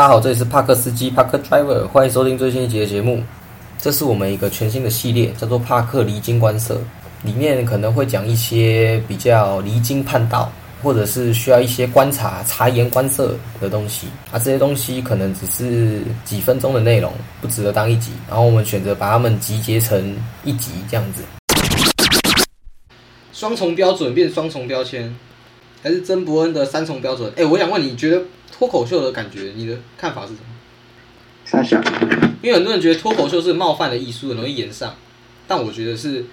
大家好，这里是帕克司机 Park Driver，欢迎收听最新一集的节目。这是我们一个全新的系列，叫做帕克离经观色，里面可能会讲一些比较离经叛道，或者是需要一些观察、察言观色的东西啊。这些东西可能只是几分钟的内容，不值得当一集。然后我们选择把它们集结成一集这样子。双重标准变双重标签，还是曾伯恩的三重标准？哎，我想问你，觉得脱口秀的感觉，你的看法是什么？傻笑，因为很多人觉得脱口秀是冒犯的艺术，很容易演上。但我觉得是，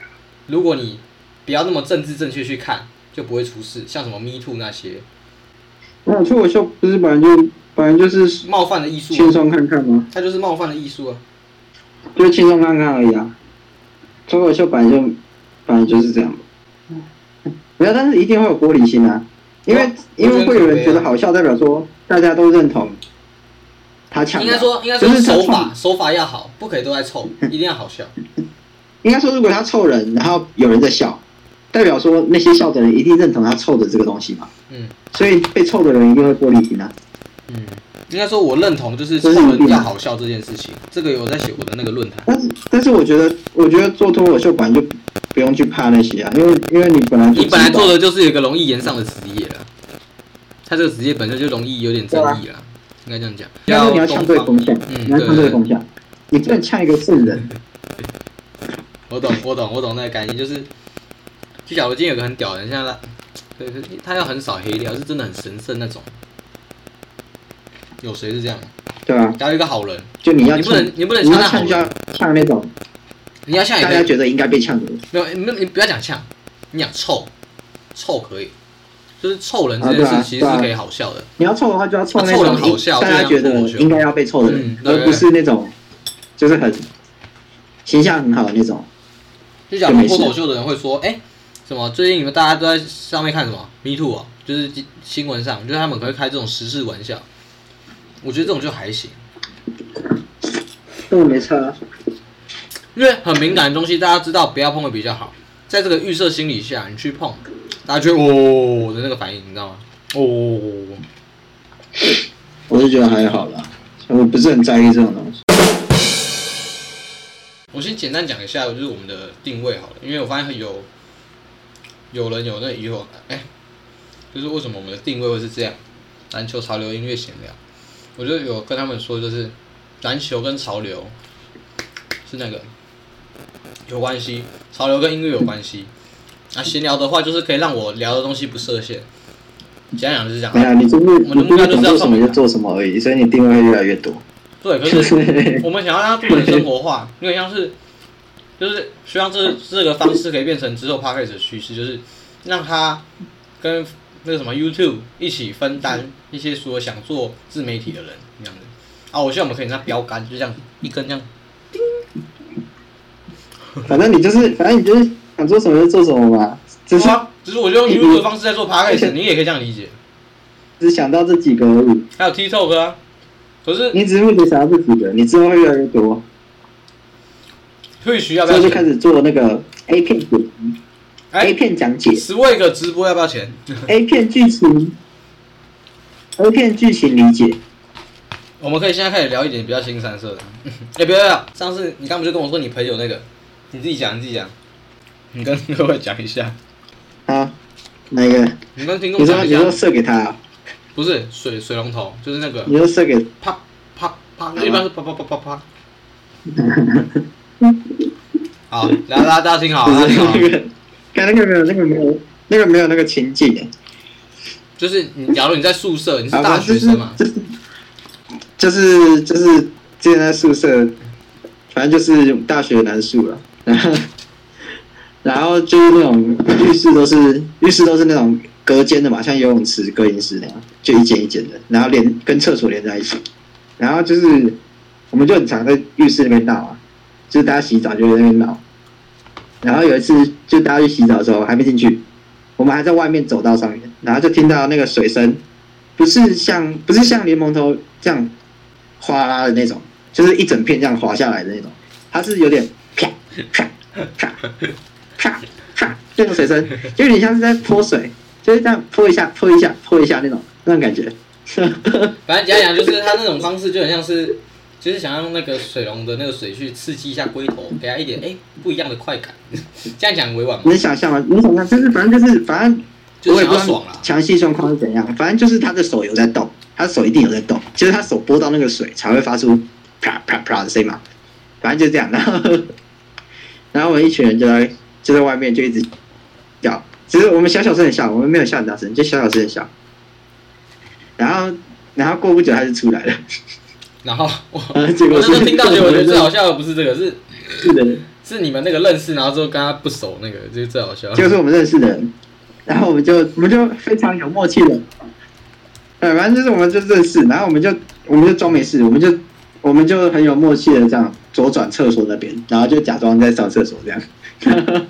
如果你不要那么政治正确去看，就不会出事。像什么 Me Too 那些那脱口秀不是本来就本来就是冒犯的艺术，轻松看看吗？它就是冒犯的艺术啊。就是轻松看看而已啊。脱口秀本来就本来就是这样。没有，但是一定会有玻璃心啊，因为因为会有人觉得好笑，代表说大家都认同他抢的啊。应该说，应该说就是手法手法要好，不可以都在凑，一定要好笑。应该说，如果他凑人，然后有人在笑，代表说那些笑的人一定认同他凑的这个东西嘛。嗯所以被凑的人一定会玻璃心啊。嗯，应该说我认同就是凑这是一定的人要好笑这件事情，这个有在写我的那个论坛。但是但是我觉得，我觉得做脱口秀本来就不用去怕那些啊，因为因为你本来就你本来做的就是一个容易延上的职业了，他这个职业本身就容易有点争议了，应该这样讲。但是你要呛对风向，嗯你要呛对风向，你不能呛一个圣人。我懂，我懂，我懂那个概念，就是，就假如今天有个很屌的人，像他，对，他要很少黑料，是真的很神圣那种。有谁是这样？对啊？假如一个好人，就你要你不能，你不能你呛他好人，要呛就要呛那种你要呛也大家，觉得应该被呛的。没有，没有，你不要讲呛，你讲臭，臭可以，就是臭人这件事其实是可以好笑的。你要凑的话，就要凑那啊凑人好种笑大家觉得应该要被凑的人而不是那种就是很形象很好的那种。就假如就没事脱口秀的人会说，哎、什么最近你们大家都在上面看什么 Me Too 啊，就是新闻上，就是他们可能会开这种时事玩笑，我觉得这种就还行，根本没差啊。因为很敏感的东西，大家知道不要碰会比较好。在这个预设心理下，你去碰，大家就会哦的那个反应，你知道吗？哦，我是觉得还好啦，我不是很在意这种东西。我先简单讲一下，就是我们的定位好了，因为我发现有有人有那疑惑，哎、就是为什么我们的定位会是这样？篮球、潮流、音乐、闲聊，我就有跟他们说，就是篮球跟潮流是那个有关系，潮流跟音乐有关系。那闲聊的话，就是可以让我聊的东西不设限。简单讲就是这样没。有，你就是我们的你目标就是要做什么就做什么而已，所以你定位会越来越多。对，可是 我们想要让它做成生活化，因为像是，就是希望这这个方式可以变成之后 p a c k a g e 的趋势，就是让它跟那个什么 YouTube 一起分担一些所有想做自媒体的人这样子。啊，我希望我们可以让它标杆，就这样一根这样。反正你就是，反正你就是想做什么就做什么嘛，只是啊，只是我就用 YouTube 的方式在做 podcast，你也可以这样理解。只想到这几个而已。还有 TikTok 啊，可是你只是目前想到这几个，你之后会越来越多，退需要不要就开始做那个 A 片解析、哎 A 片讲解、十位个直播要不要钱？A 片剧情、A 片剧情理解。我们可以现在开始聊一点比较新三色的。哎、不要不要！上次你刚不就跟我说你朋友那个，你自己讲，你自己讲，你跟各位讲一下，啊，哪个？你跟听众你说你说，射给他啊、不是水水龙头，就是那个。你说射给啪啪啪，一般是啪啪啪啪啪。好，来大家大家听好，大家听好。那，个，看那个没有，那个没有，那个没有那个情景诶。就是你，假如你在宿舍，你是啊大学生嘛，就是就是就是之前在宿舍，反正就是大学男宿了，然后就是那种浴室都是浴室都是那种隔间的嘛，像游泳池、隔音室那样，就一间一间的，然后连跟厕所连在一起，然后就是我们就很常在浴室那边闹啊，就是大家洗澡就在那边闹，然后有一次就大家去洗澡的时候还没进去，我们还在外面走道上面，然后就听到那个水声。不是像不是像莲蓬头这样哗啦的那种，就是一整片这样滑下来的那种，它是有点啪啪啪啪啪啪那种水声，就有点像是在泼水，就是这样泼一下泼一下泼一下那种那种感觉，反正简单讲就是他那种方式就很像是，就是想用那个水龙的那个水去刺激一下龟头，给他一点哎、不一样的快感。这样讲委婉吗？你能想象吗？你能想象，就是反正就是反正就是我也不知道。详细状况是怎样，反正就是他的手有在动，他的手一定有在动，就是他手拨到那个水才会发出啪啪啪的声音嘛。反正就这样，然后然后我们一群人就在就在外面就一直叫，只是我们小小声的笑，我们没有笑很大声，就小小声的笑。然后然后过不久他就出来了，然后 我我果那时候听到，结果我觉得最好笑的不是这个，是是的，是你们那个认识，然后之后跟他不熟那个，就是最好笑。就是我们认识的人，然后我们就我们就非常有默契的，呃，反正就是我们就认识，然后我们就我们就装没事，我们就我们就很有默契的这样左转厕所那边，然后就假装在上厕所这样，等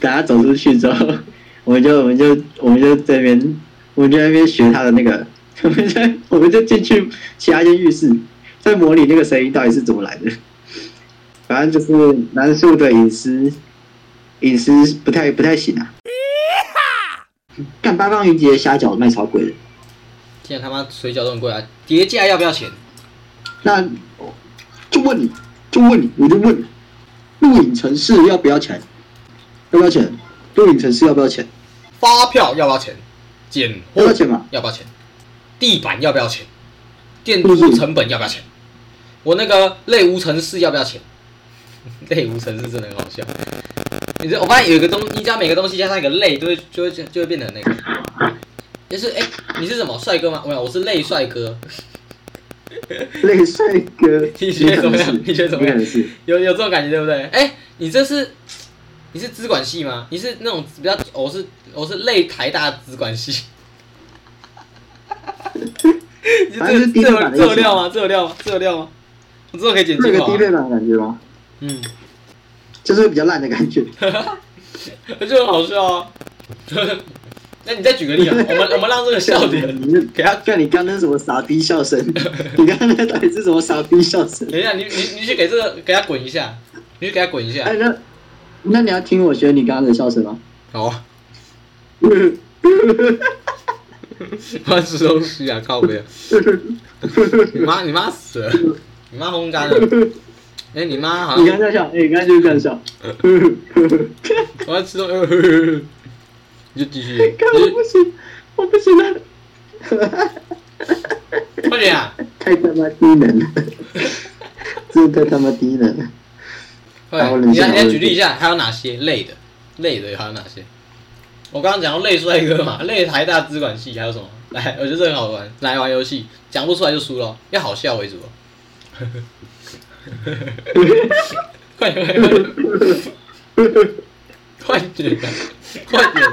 他走出去之后，我们就我们就我们就在那边我们就在那边学他的那个，我们在我们就进去其他间浴室，在模拟那个声音到底是怎么来的，反正就是男宿的隐私。隐私不太不太行啊。干八方云集的虾饺卖超贵的，现在他妈水饺都很贵啊，叠价要不要钱？那就问你，就问你，我就问你，录影城市要不要钱？要不要钱？录影城市要不要钱？发票要不要钱？检货要不要钱嘛？要不要钱？地板要不要钱？电租成本要不要钱？我那个类无城市要不要钱？类无城市真的很好笑。你这我发现有一个东，你只要每个东西加上一个类，就会就会就会变得那个，就是哎、你是什么帅哥吗？没有，我是类帅哥。类帅哥，你觉得怎么样你觉得怎么样有有这种感觉对不对？哎、你这是你是资管系吗？你是那种比较，我是我是类台大资管系。你反正是低这这有料吗？这有料吗？这有料吗？我之后可以剪那精华。个低配版的感觉吗？嗯，就是比较烂的感觉。我觉得很好笑啊。那你再举个例啊，我们我们让这个笑点你就给他。看你刚刚那什么傻逼笑声，你刚刚那到底是什么傻逼笑声？等一下，你你你去给这个给他滚一下，你去给他滚一下哎，。那那你要听我学你刚刚的笑声吗？好啊，乱吃东西啊，靠背啊。你妈你妈死了，你妈烘干了。哎、你妈好像你刚刚在笑，哎，你刚刚就是这样笑。我要吃东西，你就继续，我不行，我不行了，快点啊，太他妈低能了，真的太他妈低能了。你来你来好冷静举例一下，还有哪些类的？类的还有哪些？我刚刚讲到类帅哥嘛，类台大资管系还有什么？来，我觉得这很好玩，来玩游戏，讲不出来就输了，要好笑为主哦。快点快快点！快点！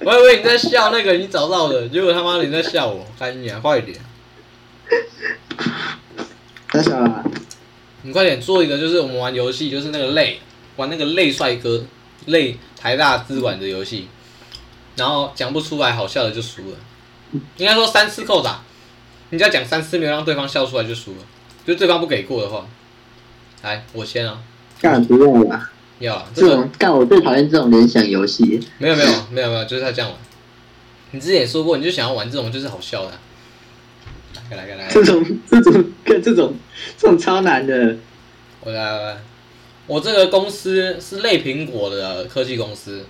我以为你在笑那个你找到的，结果他妈你在笑我，赶紧啊，快点！大小啊，你快点做一个，就是我们玩游戏，就是那个类玩那个类帅哥类台大资管的游戏，然后讲不出来好笑的就输了。应该说三次扣打，你只要讲三次没有让对方笑出来就输了，就对方不给过的话。来，我先啊，干不用了！要啊，这这个种干我最讨厌这种联想游戏。没有没有没有没有，就是他这样玩。你之前也说过，你就想要玩这种就是好笑的啊、来来来来，这种这种看这种这种超难的，我来来来，我这个公司是类苹果的科技公司，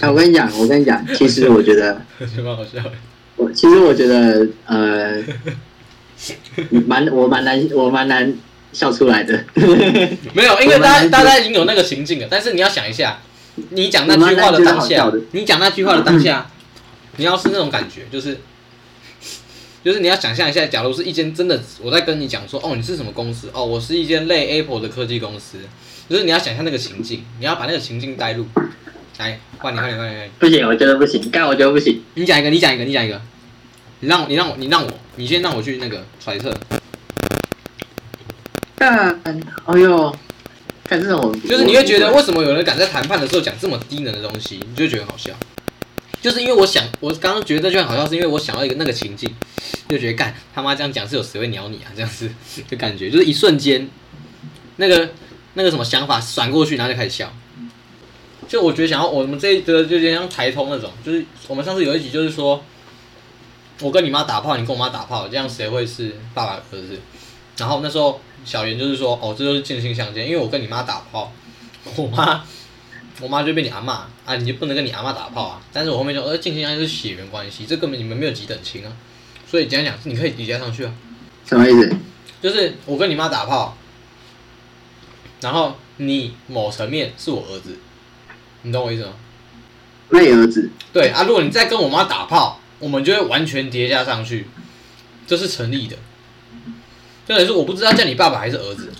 啊我跟你讲，我跟你讲，其实我觉得，我觉得蛮好笑的。我其实我觉得，呃，蛮我蛮难我蛮难笑出来的。没有，因为大家大家已经有那个情境了，但是你要想一下，你讲那句话的当下，你讲那句话的当下，你要是那种感觉，就是 就是你要想象一下，假如是一间真的，我在跟你讲说，哦，你是什么公司？哦，我是一间类 Apple 的科技公司，就是你要想象那个情境，你要把那个情境带入。来，换你，换你，换你，换你，不行，我觉得不行，干我觉得不行。你讲一个，你讲一个，你讲一个，你让我，你让我，你让我，你先让我去那个揣测，干，哎呦，看这种，就是你会觉得为什么有人敢在谈判的时候讲这么低能的东西，你就觉得好笑。就是因为我想，我刚刚觉得这句很好笑，是因为我想到一个那个情境，就觉得干他妈这样讲是有谁会鸟你啊？这样子的感觉，就是一瞬间，那个那个什么想法闪过去，然后就开始笑。就我觉得想要我们这一个就有点像台通那种，就是我们上次有一集就是说，我跟你妈打炮，你跟我妈打炮，这样谁会是爸爸儿子？然后那时候小圆就是说，哦，这就是近亲相见，因为我跟你妈打炮，我妈我妈就被你阿骂啊，你就不能跟你阿妈打炮啊。但是我后面就，呃，近亲相见是血缘关系，这根本你们没有几等亲啊。所以讲讲，你可以叠加上去啊。什么意思？就是我跟你妈打炮，然后你某层面是我儿子，你懂我意思吗？那儿子，对啊，如果你再跟我妈打炮，我们就会完全叠加上去，这是成立的。就等于是我不知道叫你爸爸还是儿子，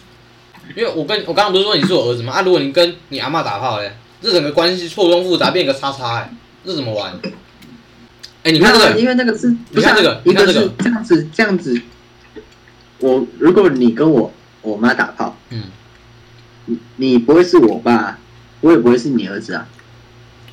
因为我跟我刚刚不是说你是我儿子吗？啊，如果你跟你阿妈打炮嘞，这整个关系错综复杂，变一个叉叉，哎，这怎么玩？哎，你看这个，因为那个是，你看这个，你看这个，是这样子这样子。我如果你跟我我妈打炮，嗯，你你不会是我爸，我也不会是你儿子啊，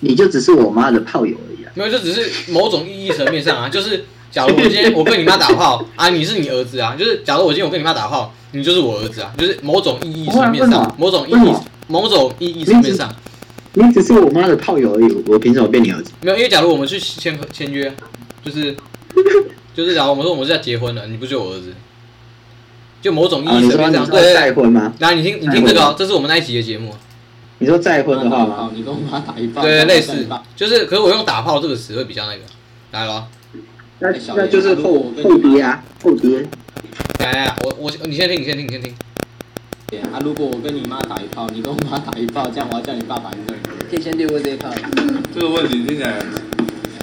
你就只是我妈的炮友而已啊。没有，就只是某种意义层面上啊，就是假如我今天我跟你妈打炮啊，你是你儿子啊，就是假如我今天我跟你妈打炮，你就是我儿子啊，就是某种意义层面上某种意义某种意义层面上，你只是我妈的炮友而已，我凭什么变你儿子？没有，因为假如我们去签合签约，就是 就是假如我们说我们是要结婚了，你不就我儿子？就某种意义层面上，说对对再。婚吗？来，你听你听这个哦，这是我们那一集的节目，你说再婚的话吗？好，你跟我妈打一炮，对，类似就是，可是我用打炮这个词会比较那个，来了哦，那小那就是后后爹啊，后爹。来来来，我我你先听，你先听，你先听，啊，如果我跟你妈打一炮，你跟我妈打一炮，这样我要叫你爸爸还是叫你哥？可以先略过这一炮，这个问题听起来，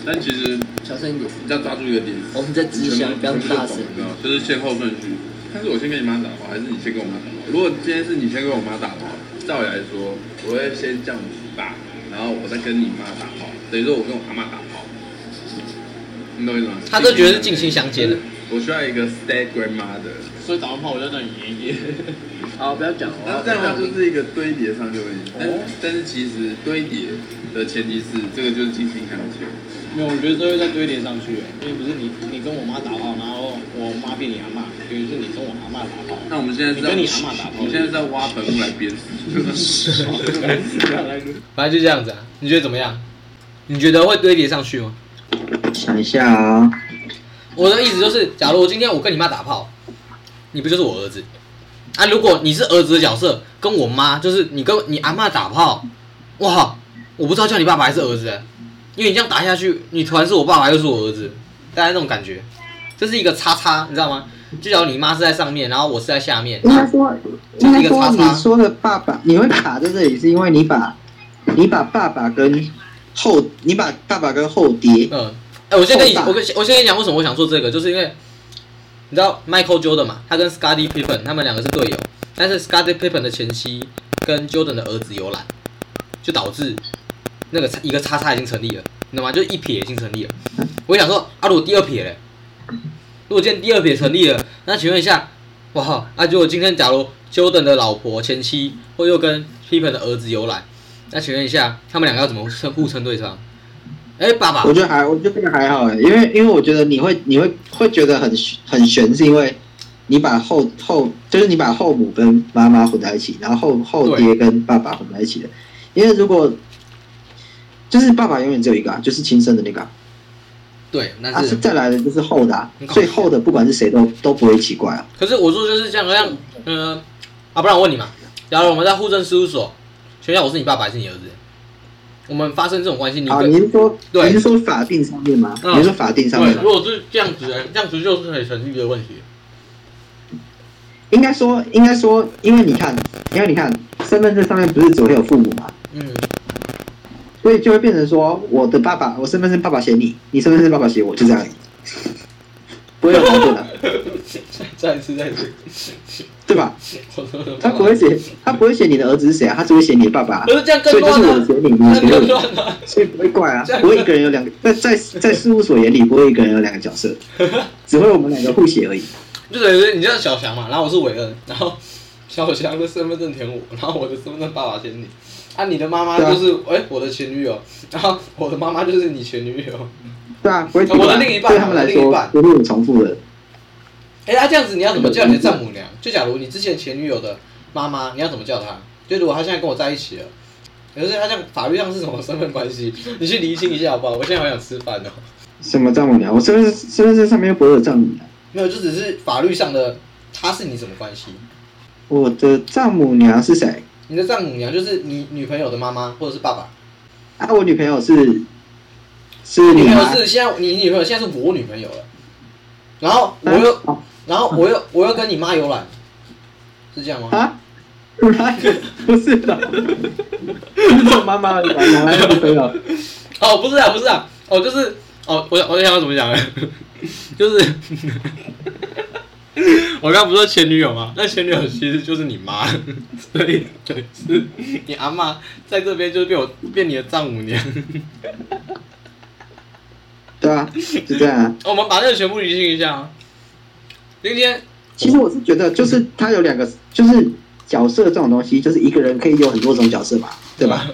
但其实小声一点。你要抓住一个点，我们在直销，不要大声。就是先后顺序。但是我先跟你妈打炮，还是你先跟我妈打炮？如果今天是你先跟我妈打炮，照理来说，我会先叫你爸，然后我再跟你妈打炮，等于说我跟我阿妈打炮。你懂我意思吗？他都觉得是近亲相接的。我需要一个 stay grandmother，所以打完炮我就叫你爷爷。好，不要讲那这样的话就是一个堆叠上去的问题。但哦但是其实堆叠的前提是这个就是近亲相接。没有，我觉得这会在堆叠上去，因为不是你你跟我妈打炮，然后我妈变你阿妈，等于是你跟我阿妈打炮。那我们现在是跟你阿妈打炮我们现在是要挖坟墓来鞭尸。反正就这样子啊，你觉得怎么样？你觉得会堆叠上去吗？想一下啊、我的意思就是，假如我今天我跟你妈打炮，你不就是我儿子？啊，如果你是儿子的角色，跟我妈就是你跟你阿妈打炮，哇，我不知道叫你爸爸还是儿子欸，因为你这样打下去，你突然是我爸爸又是我儿子，大家那种感觉，这是一个叉叉，你知道吗？就假如你妈是在上面，然后我是在下面，应该说，应该说你说的爸爸，你会卡在这里，是因为你把你把爸爸跟后，你把爸爸跟后爹，嗯，哎、我先跟你，我跟我先跟你讲为什么我想做这个，就是因为你知道 Michael Jordan 嘛，他跟 Scottie Pippen 他们两个是队友，但是 Scottie Pippen 的前妻跟 Jordan 的儿子有染，就导致那个一个叉叉已经成立了，你懂吗？就一撇已经成立了。我想说，啊，如果第二撇嘞，如果今天第二撇成立了，那请问一下，哇靠，啊，如果今天假如 Jordan 的老婆前妻或又跟 Pippen 的儿子有染，那请问一下，他们两个要怎么称互称对方？哎、爸爸。我，觉得还，我觉得这个还好哎，因为因为我觉得你会你会会觉得很很悬，是因为你把后后就是你把后母跟妈妈混在一起，然后后后爹跟爸爸混在一起的，因为如果就是爸爸永远只有一个啊，就是亲生的那个啊，对，但啊是是再来的就是后的啊。很，搞笑。所以后的不管是谁都都不会奇怪啊。可是我说就是这样，像嗯、啊，不然我问你嘛，假如我们在户政事务所，请问一下我是你爸爸还是你儿子？我们发生这种关系，你啊，跟、你是说对你是说法定上面吗？嗯你是说法定上，面如？果是这样子的，这样子就是很成立的问题。应该说应该说，因为你看，因为你看身份证上面不是只会有父母吗，嗯，所以就会变成说，我的爸爸，我身份证爸爸写你，你身份证爸爸写我，就这样而已，不会有矛盾的，再一次，再一次，对吧？他不会写，他不会写你的儿子是谁啊，他只会写你的爸爸啊，可是这样所以就更乱了、是我写你，你那更写我，乱、所以不会怪啊不会一个人有两个，在在在事务所眼里，不会一个人有两个角色，只会我们两个互写而已。就等于是你叫小翔嘛，然后我是韦恩，然后小翔的身份证填我，然后我的身份证爸爸填你，啊，你的妈妈就是哎、我的前女友，然后我的妈妈就是你前女友，对啊，不会我的另一半对他们来说不会有重复的。哎、那、这样子你要怎么叫你的丈母娘？就假如你之前前女友的妈妈，你要怎么叫她？就如果她现在跟我在一起了，可是她这样法律上是什么身份关系？你去厘清一下好不好？我现在好想吃饭哦。什么丈母娘？我身份身份证上面又不会有丈母娘。没有，就只是法律上的，她是你什么关系？我的丈母娘是谁？你的丈母娘就是你女朋友的妈妈或者是爸爸。啊，我女朋友是是你女朋友。是现在你女朋友现在是我女朋友了，然后我又啊然后我又我又跟你妈有染，是这样吗？啊？不是的，是做妈妈来的？哦，不是啊，不是啊，哦，就是哦，我我想要怎么讲呢？就是我刚刚不是说前女友吗？那前女友其实就是你妈，所以就是你阿妈在这边就是变我变你的丈母娘。对啊，是这样啊。我们把那个全部理清一下啊。今天其实我是觉得，就是他有两个，就是角色这种东西，就是一个人可以有很多种角色嘛，对吧？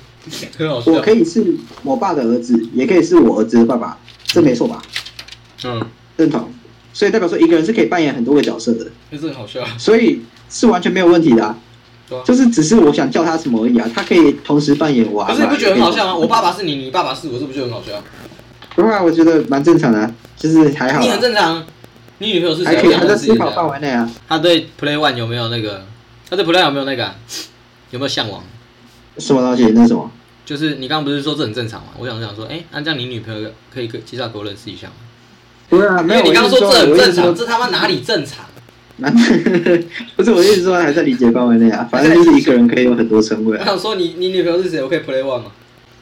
很好笑我。可以是我爸的儿子，也可以是我儿子的爸爸，这没错吧？嗯，认同。所以代表说，一个人是可以扮演很多个角色的，就是很好笑。所以是完全没有问题的、就是只是我想叫他什么而已啊，他可以同时扮演我啊。可是你不觉得很好笑吗？我爸爸是你，你爸爸是我，这不就很好笑？不会啊，我觉得蛮正常的、啊，就是还好、你啊很正常。你女朋友是谁？还可以，还在我想认识一下思考范围内啊。他对 Play One 有没有那个？他对 Play One 有没有那个啊、有没有向往？什么东西？那什么？就是你刚刚不是说这很正常吗？我想想说，哎、那这样你女朋友可以可以介绍给我认识一下吗？不是啊，没有。因为你刚刚我说这很正常，我这他妈哪里正常？不是我意思说还在理解范围内啊，反正就是一个人可以有很多称谓啊。我想说你你女朋友是谁？我可以 Play One 吗？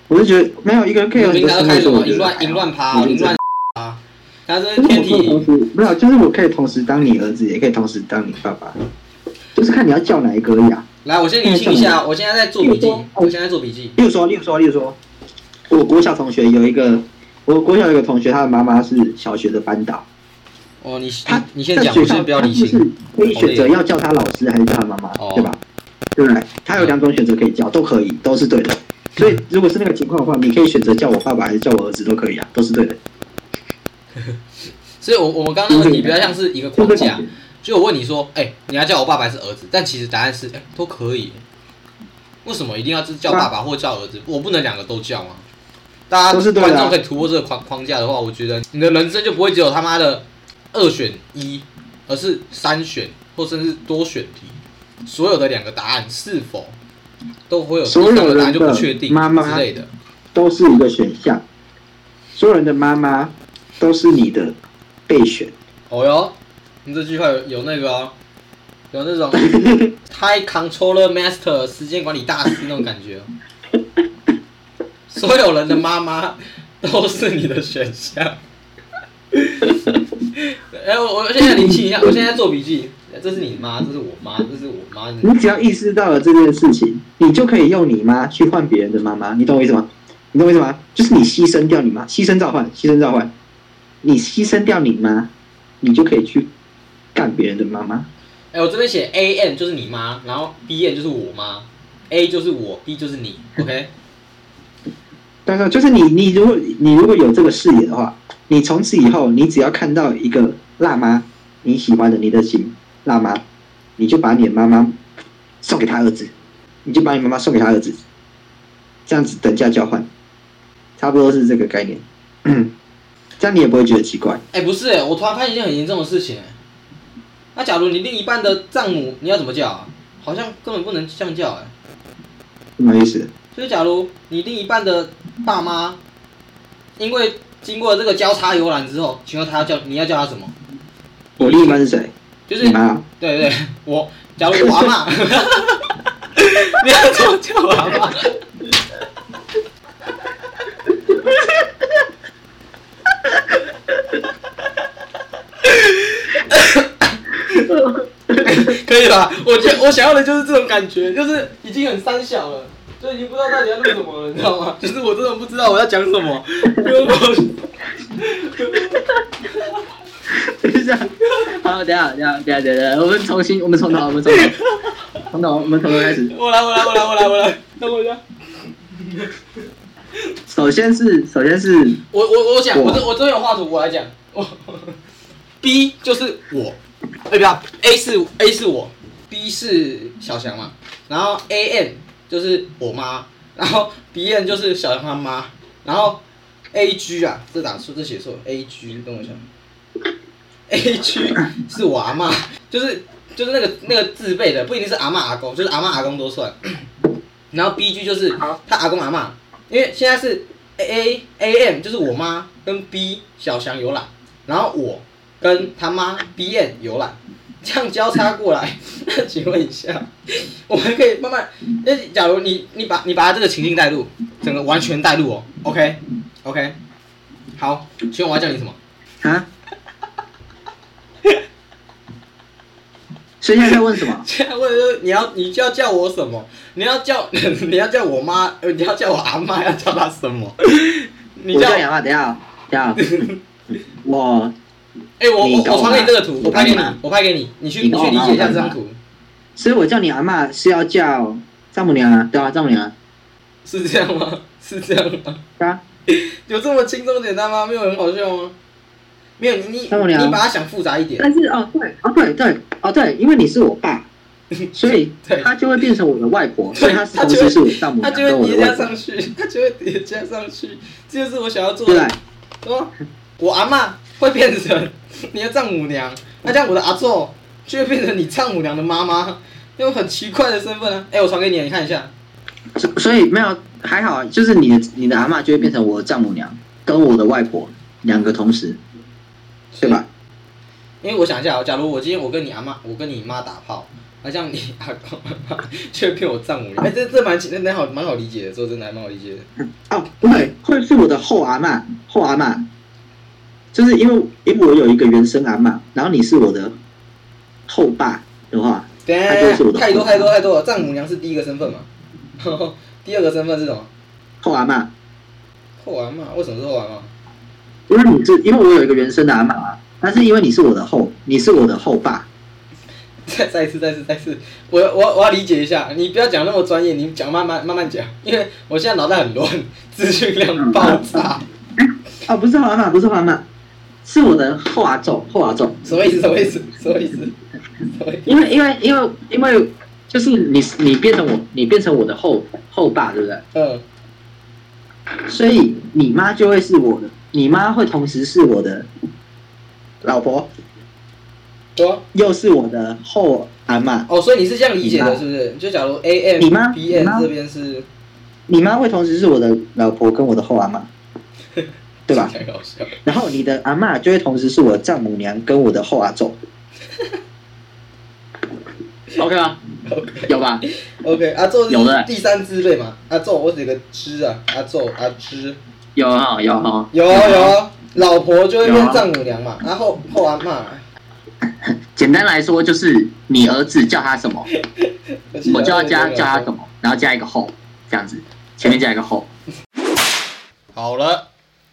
我就觉得没有一个人可以有很平多称谓，常开什么我觉得还好淫乱淫乱趴、我觉得淫乱趴，他这就是天体同时没有，就是我可以同时当你儿子，也可以同时当你爸爸，就是看你要叫哪一个而已啊。来，我先理清一下，我现在在做笔记，我现在在做笔记。例如说，例如说，例如说，我国小同学有一个，我国小有一个同学，他的妈妈是小学的班导，哦，你他你你先讲，我先不要理他就是清。可以选择要叫他老师还是叫他妈妈，哦对吧？对不对？他有两种选择可以叫，都可以，都是对的。所以如果是那个情况的话，你可以选择叫我爸爸还是叫我儿子都可以啊，都是对的。所以我我们刚刚的问题比较像是一个框架就我问你说，哎、你要叫我爸爸还是儿子？但其实答案是，哎、都可以。为什么一定要是叫爸爸或叫儿子？我不能两个都叫吗？大家观众可以突破这个框框架的话，我觉得你的人生就不会只有他妈的二选一，而是三选或甚至多选题。所有的两个答案是否都会有第所有的答案就不确定妈妈之类的。都是一个选项，所有人的妈妈都是你的备选。哦哟，你这句话有有那个哦，有那种 High Controller Master 时间管理大师那种感觉哦。所有人的妈妈都是你的选项。哎、我我现在理清一下，我现在在做笔记。这是你妈，这是我妈，这是我妈。你只要意识到了这件事情，你就可以用你妈去换别人的妈妈，你懂我意思吗？你懂我意思吗？就是你牺牲掉你妈，牺牲召唤，牺牲召唤，你牺牲掉你妈，你就可以去干别人的妈妈。哎、我这边写 A N 就是你妈，然后 B N 就是我妈，A 就是我，B 就是你，OK？但是就是你，你如果你如果有这个视野的话，你从此以后，你只要看到一个辣妈，你喜欢的你的型辣妈，你就把你的妈妈送给他儿子，你就把你妈妈送给他儿子，这样子等价交换，差不多是这个概念。这样你也不会觉得奇怪。哎、不是、欸，我突然发现一件很严重的事情、欸。那假如你另一半的丈母，你要怎么叫啊？好像根本不能这样叫哎、什么意思？就是假如你另一半的爸妈，因为经过这个交叉游览之后，请问他要叫你要叫他什么？我另一半是谁？就是你妈啊。对对，我假如我阿妈，你要怎么叫我阿妈？可以吧？我觉我想要的就是这种感觉，就是已经很三小了，就已经不知道到底要录什么了，你知道吗？就是我真的不知道我要讲什么，因为我 等一下，好，等一下，等一下，等一下，等一下，我们重新，我们从头，我们从头，从头，我们从头开始。我来我来我来我来我来，等我一下。首先是，首先是我我我讲，我我这我这边有画图，我来讲。我 B 就是我，哎、不要 A 是 A 是我，B 是小翔嘛，然后 A N 就是我妈，然后 B N 就是小翔他妈，然后 A G 啊，这打错，这写错，A G，等我一下，A G 是我阿妈，就是就是那个那个字辈的，不一定是阿妈阿公，就是阿妈阿公都算。然后 B G 就是他阿公阿妈，因为现在是 A A A M 就是我妈跟 B 小翔游览，然后我跟他妈 B N 游览，这样交叉过来。那 请问一下，我们可以慢慢，那假如你你把你把他这个情境带入，整个完全带入哦，OK OK，好，请问我要叫你什么？啊？所以现在在问什么？现在问的是你要你就要叫我什么？你要叫 你要叫我妈，呃你要叫我阿妈，要叫她什么？你叫我叫你啊，等一下，等一下，我哎、我我我我传给你这个图，我拍给你我拍给你，你去你你去理解一下这张图，所以我叫你阿嬷是要叫丈母娘啊，对啊，丈母娘啊，是这样吗？是这样吗？对啊，有这么轻松简单吗？没有很好笑吗？没有，你你丈母娘。你把它想复杂一点，但是哦对哦对对哦对，因为你是我爸，所以对。他就会变成我的外婆，所以他他就会同时是我丈母娘跟我就会叠加上去，他就会叠加上去，这就是我想要做对。的。哦，我阿嬷会变成你的丈母娘，那这样我的阿祖就会变成你丈母娘的妈妈，用很奇怪的身份啊。哎、我传给你，你看一下。所所以没有还好，就是你的你的阿嬷就会变成我的丈母娘跟我的外婆两个同时，对吧？因为我想一下哦，假如我今天我跟你阿妈，我跟你妈打炮，那这样你阿公阿妈就会变我丈母娘。哎、这这蛮蛮好蛮好理解的，说真的还蛮好理解的。哦，不会，会是我的后阿嬷，后阿嬷，就是因为因为我有一个原生阿妈，然后你是我的后爸的话，太多太多太多了，丈母娘是第一个身份嘛，第二个身份是什么？后阿嬷，后阿妈，为什么是后阿妈？因为你是因为我有一个原生的阿嬷啊，但是因为你是我的后，你是我的后爸，再 再一次，再一次，再一次，我我我要理解一下，你不要讲那么专业，你讲慢慢慢慢讲，因为我现在脑袋很乱，资讯量爆炸。哦，不是后阿嬷，不是后阿嬷，是我的后阿祖，后阿祖，什么意思？什么意思？什么意思？因为因为因为因为就是你你变成我，你变成我的后后爸，对不对？嗯，所以你妈就会是我的，你妈会同时是我的老婆，对啊。又是我的后阿妈。哦，所以你是这样理解的，是不是？就假如 A M 你妈 B M 这边是，你妈会同时是我的老婆跟我的后阿嬷，对吧？然后你的阿嬷就会同时是我的丈母娘跟我的后阿祖。OK 吗？OK 有吧？OK，阿宙有的第三支类嘛？阿宙，我写个支啊，阿宙阿支，有哈有哈。有啊有啊，老婆就会变丈母娘嘛，然后后阿妈，简单来说就是你儿子叫他什么，我就要加叫他什么。么，然后加一个后，这样子，前面加一个后。好了，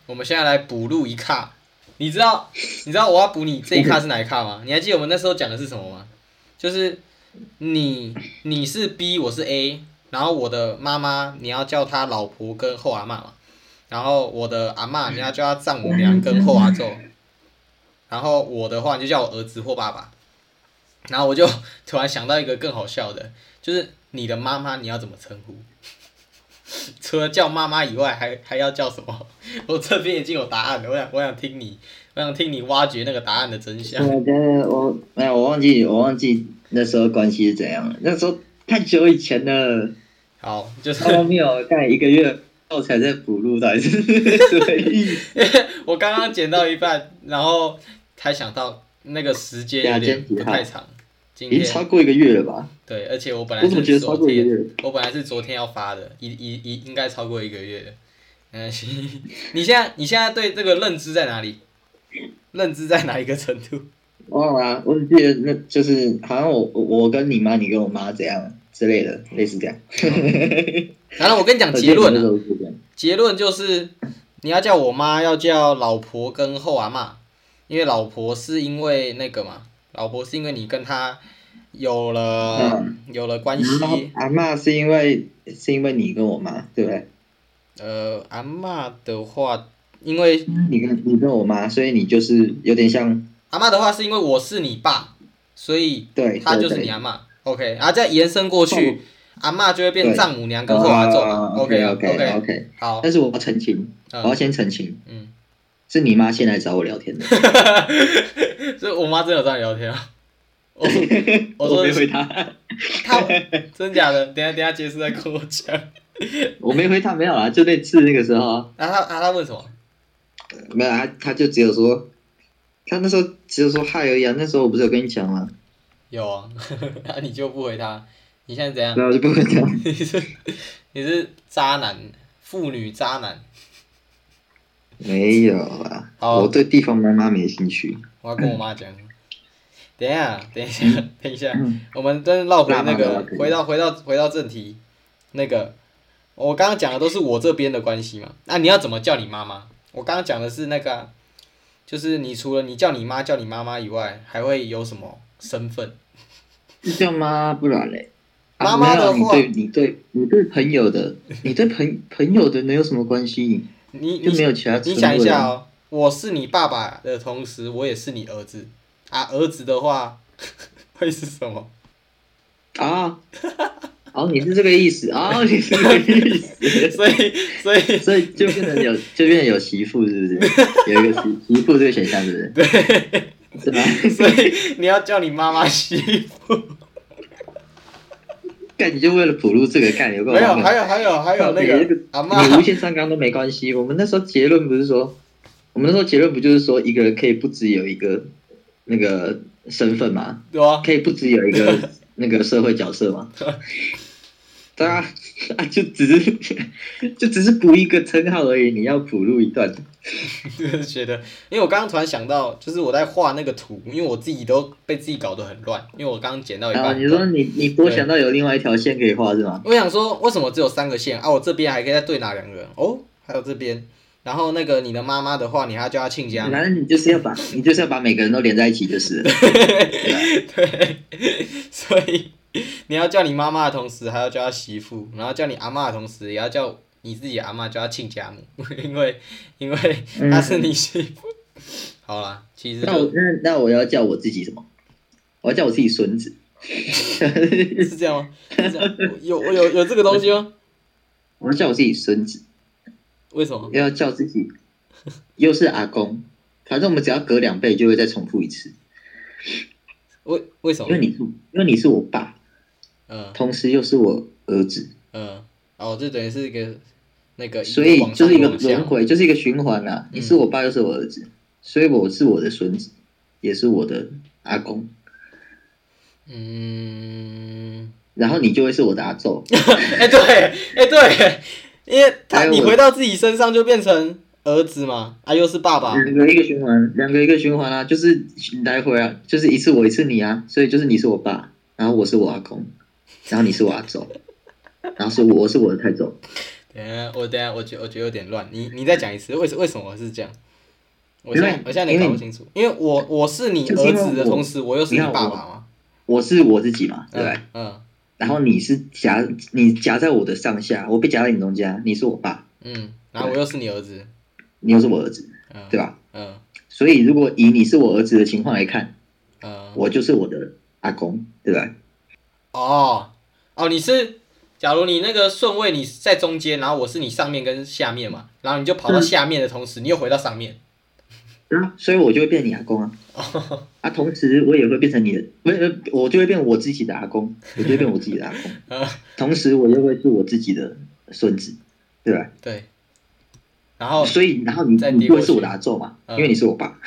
我们现在来补录一卡。你知道你知道我要补你这一卡是哪一卡吗？你还记得我们那时候讲的是什么吗？就是你你是 B，我是 A，然后我的妈妈你要叫她老婆跟后阿嬷嘛，然后我的阿嬷你要叫她丈母娘跟后阿祖，然后我的话你就叫我儿子或爸爸。然后我就突然想到一个更好笑的，就是你的妈妈你要怎么称呼？除了叫妈妈以外，还还要叫什么？我这边已经有答案了，我想我想听你，我想听你挖掘那个答案的真相。我我没有，我忘记我忘记那时候关系是怎样了。那时候太久以前了，好，就是超荒谬，干一个月后才在补录，到底是 什么意思？我刚刚剪到一半，然后才想到那个时间有点不太长。今已经超天过一个月了吧？对，而且我本来是昨天，月？我本来是昨天要发的，一一一应该超过一个月了。嗯，你现在你现在对这个认知在哪里？认知在哪一个程度？忘了啊，我只记得那就是好像我我我跟你妈，你跟我妈怎样之类的，类似这样。然后我跟你讲结论结论就是你要叫我妈，要叫老婆跟后阿妈，因为老婆是因为那个嘛，老婆是因为你跟她有了、有了关系，阿嬷是因为是因为你跟我妈，对不对？呃，阿嬷的话，因为你跟你跟我妈，所以你就是有点像阿嬷的话是因为我是你爸，所以对，她就是你阿嬷。OK，然后再延伸过去，阿嬷就会变丈母娘跟后阿咒嘛。OK OK OK OK，好，但是我要澄清，我要嗯先澄清，嗯，是你妈先来找我聊天的，所以我妈真的你聊天啊。我 我说我没回他，他真假的，等下等下杰斯再跟我讲。我没回他，没有啊，就那次那个时候啊，然后他啊他问什么？没有，啊，他就只有说，他那时候只有说嗨而已啊，那时候我不是有跟你讲吗？有啊，啊你就不回他，你现在怎样？然后我就不回他，你是你是渣男，妇女渣男。没有啊，我对地方妈妈没兴趣，我要跟我妈讲。等一下，等一下，等一下，嗯我们真的绕回那那个回到回到回到正题。那个，我刚刚讲的都是我这边的关系嘛。那、你要怎么叫你妈妈？我刚刚讲的是那个啊，就是你除了你叫你妈叫你妈妈以外，还会有什么身份？就叫妈，不然嘞。啊妈妈的话你对你对你对朋友的，你对朋朋友的能有什么关系？你你就没有其他你想一下哦，我是你爸爸的同时，我也是你儿子啊。儿子的话 会是什么？啊，哦，你是这个意思啊、你是这个意思，所以所以所以就变成有，就变成有媳妇，是不是？有一个媳媳妇这个选项，是不是？对，是吧？所以你要叫你妈妈媳妇。干，你就为了补录这个干，有个没有，还有还有还有那个阿妈你无限上纲都没关系。我们那时候结论不是说，我们那时候结论不就是说，一个人可以不只有一个那个身份嘛，对啊，可以不只有一个 那个社会角色嘛？对啊，啊，就只是就只是补一个称号而已，你要补录一段，就是觉得，因为我刚刚突然想到，就是我在画那个图，因为我自己都被自己搞得很乱，因为我刚刚剪到一半。然后你说你你多想到有另外一条线可以画是吗？我想说，为什么只有三个线啊？我这边还可以再对哪两个人？哦，还有这边。然后那个你的妈妈的话，你还要叫她亲家。反正你就是要把你就是要把每个人都连在一起就是了。对，所以你要叫你妈妈的同时，还要叫她媳妇，然后叫你阿妈的同时，也要叫你自己阿妈叫她亲家母，因为因为她是你媳妇。好啦，其实那我那那我要叫我自己什么？我要叫我自己孙子。是这样吗？是这样有我有有这个东西吗？我要叫我自己孙子，为什么？要叫自己，又是阿公，反正我们只要隔两倍就会再重复一次，为为什么？因为？你是因为你是我爸，嗯。同时又是我儿子，嗯，哦，这等于是一个那个，所以就是一个轮回，就是一个循环啦。你是我爸又是我儿子，所以我是我的孙子，也是我的阿公，嗯，然后你就会是我的阿昼。哎、对，哎、对，因为他你回到自己身上就变成儿子嘛，啊，又是爸爸，两个一个循环，两个一个循环啊，就是来回啊，就是一次我一次你啊，所以就是你是我爸，然后我是我阿公，然后你是我阿祖，然后是我我是我的太祖，等下我等下我觉我觉得有点乱，你你再讲一次，为什为什么是这样？我现在我现在有点搞不清楚，因为我我是你儿子的同时，我又是你爸爸嘛，我是我自己嘛，对不对？嗯嗯然后你是夹你夹在我的上下，我被夹在你中间，你是我爸，嗯，然后我又是你儿子，你又是我儿子，嗯，对吧？嗯所以如果以你是我儿子的情况来看，嗯，我就是我的阿公，对吧？哦哦，你是，假如你那个顺位你在中间，然后我是你上面跟下面嘛，然后你就跑到嗯下面的同时，你又回到上面。所以我就会变你阿公啊。哦，啊，同时我也会变成你的，不是，我就会变我自己的阿公，我就会变我自己的阿公。呃，同时我又会是我自己的孙子，对吧？对。然后所以，然后你再你就会是我的阿宙嘛，嗯因为你是我爸，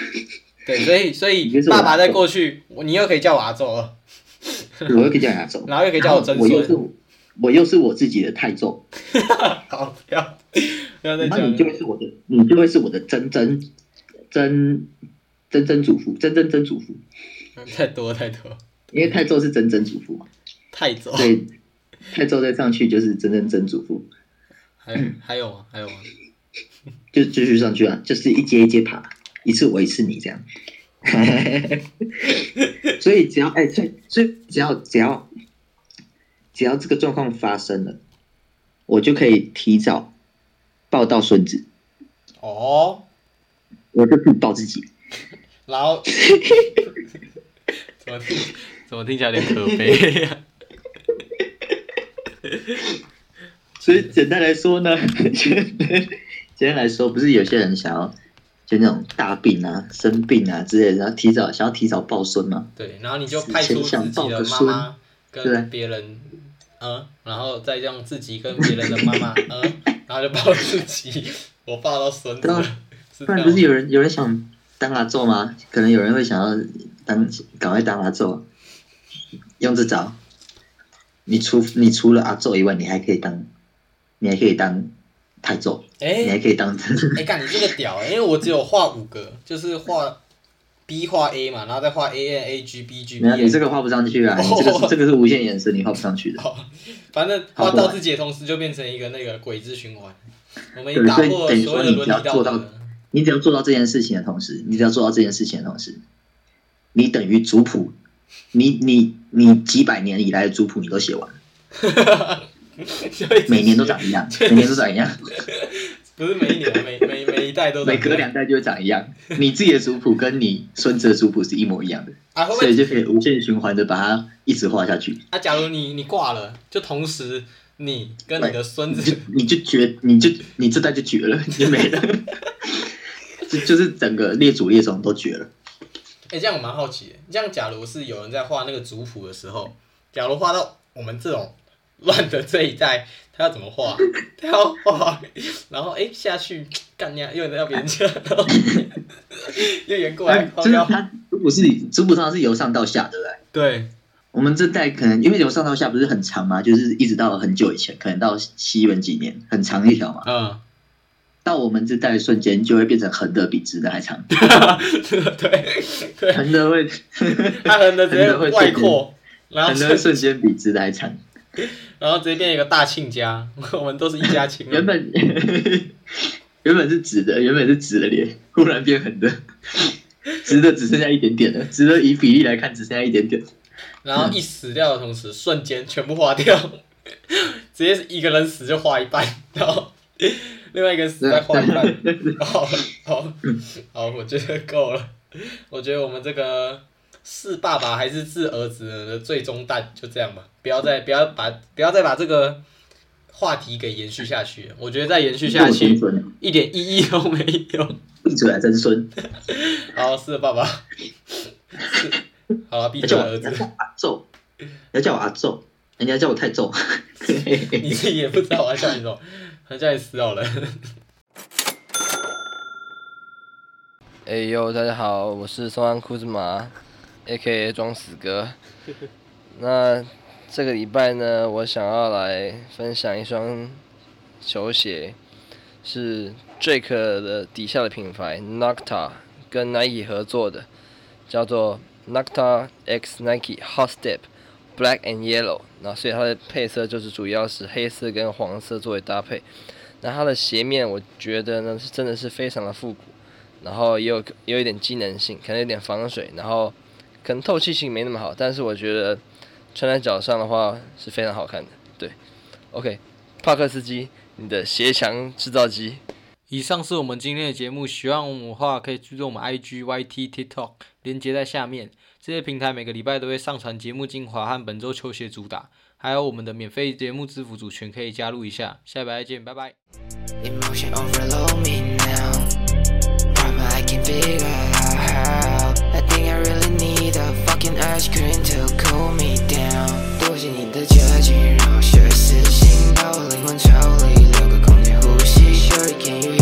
对，所以 所以爸爸再阿过去，你又可以叫我阿周了，我又可以叫你阿宙，然后又可以叫我曾我又是孙。我又是我自己的太宙，好，不要不要再然后讲了。你就会是我的，你就会是我的曾曾曾曾曾祖父，曾曾曾祖父，太多太多，因为太宙是曾曾祖父嘛，太走。所以太宙再上去就是曾曾曾祖父，还有还有吗？还有吗？就继续上去啊，就是一阶一阶爬，一次我一次你这样。所以只要哎，所以只要只要只要这个状况发生了，我就可以提早抱到孙子，哦，我就自己抱自己。然后 怎么听怎么听起来有点可悲呀、所以简单来说呢，简单来说，不是有些人想要就那种大病啊、生病啊之类的，然后提早想要提早抱孙嘛？对，然后你就派出自己的妈妈跟别人，嗯，然后再让自己跟别人的妈妈，嗯，然后就抱自己，我抱到孙子了。不然不是有人有人想当阿宙吗？可能有人会想要当赶快当阿宙，用这招。你除你除了阿宙以外，你还可以当，你还可以当太宙，哎，你还可以当。哎，干你这个屌！因为我只有画五个，就是画 B 画 A 嘛，然后再画 A N A G B G。没有，你这个画不上去啊！你这个这个是无限延伸，你画不上去的。反正画到自己的同时，就变成一个那个鬼之循环。我们打破所有的伦理道德。你只要做到这件事情的同时，你只要做到这件事情的同时，你等于族谱。你你你几百年以来的族谱你都写完了，每年都长一样，每年都长一样，不是每一年，每每每一代都每隔两代就会长一样。你自己的族谱跟你孙子的族谱是一模一样的，所以就可以无限循环的把它一直画下去。啊，假如你你挂了，就同时你跟你的孙子，你就绝，你就你这代就绝了，就没了，就就是整个列祖列宗都绝了。哎，这样我蛮好奇的。这样，假如是有人在画那个族谱的时候，假如画到我们这种乱的这一代，他要怎么画？他要画，然后哎下去干呀，又要别人家，又圆过来。就是他族谱是族谱上是由上到下，对不对？对。我们这代可能因为由上到下不是很长嘛，就是一直到很久以前，可能到西元几年，很长一条嘛。嗯。到我们这代瞬间，就会变成横的比直的还长。对对，横的会，它横的直接外扩，然后横的瞬间比直的还长，然后直接变一个大亲家。我们都是一家亲。原本原本是直的，原本是直的脸，忽然变横的，直的只剩下一点点了。直的以比例来看，只剩下一点点。然后一死掉的同时，瞬间全部化掉，直接一个人死就化一半，然后。另外一个死在画一半，好好好，我觉得够了。我觉得我们这个是爸爸还是是儿子的最终蛋，就这样吧。不要再 不要把不要再把这个话题给延续下去。我觉得再延续下去一点意义都没有。闭嘴啊，真孙。好，是爸爸。好啊，闭嘴儿子。阿揍，要叫我阿揍，人家叫我太揍。你自己也不知道我要叫你什么。他叫你死好了。哎呦，大家好，我是松安库兹马，A.K.A 装死哥。那这个礼拜呢，我想要来分享一双球鞋，是 Drake 的底下的品牌 Nocta 跟 Nike 合作的，叫做 Nocta X Nike Hot Step Black and Yellow。那所以它的配色就是主要是黑色跟黄色作为搭配，那它的鞋面我觉得呢是真的是非常的复古，然后也有也有一点机能性，可能有点防水，然后可能透气性没那么好，但是我觉得穿在脚上的话是非常好看的。对，OK，帕克斯基，你的鞋墙制造机。以上是我们今天的节目，喜欢我们的话可以追踪我们 IG、YT、TikTok，连接在下面。这些平台每个礼拜都会上传节目精华和本周球鞋主打还有我们的免费节目支付主权可以加入一下。下礼拜再见拜拜。Can you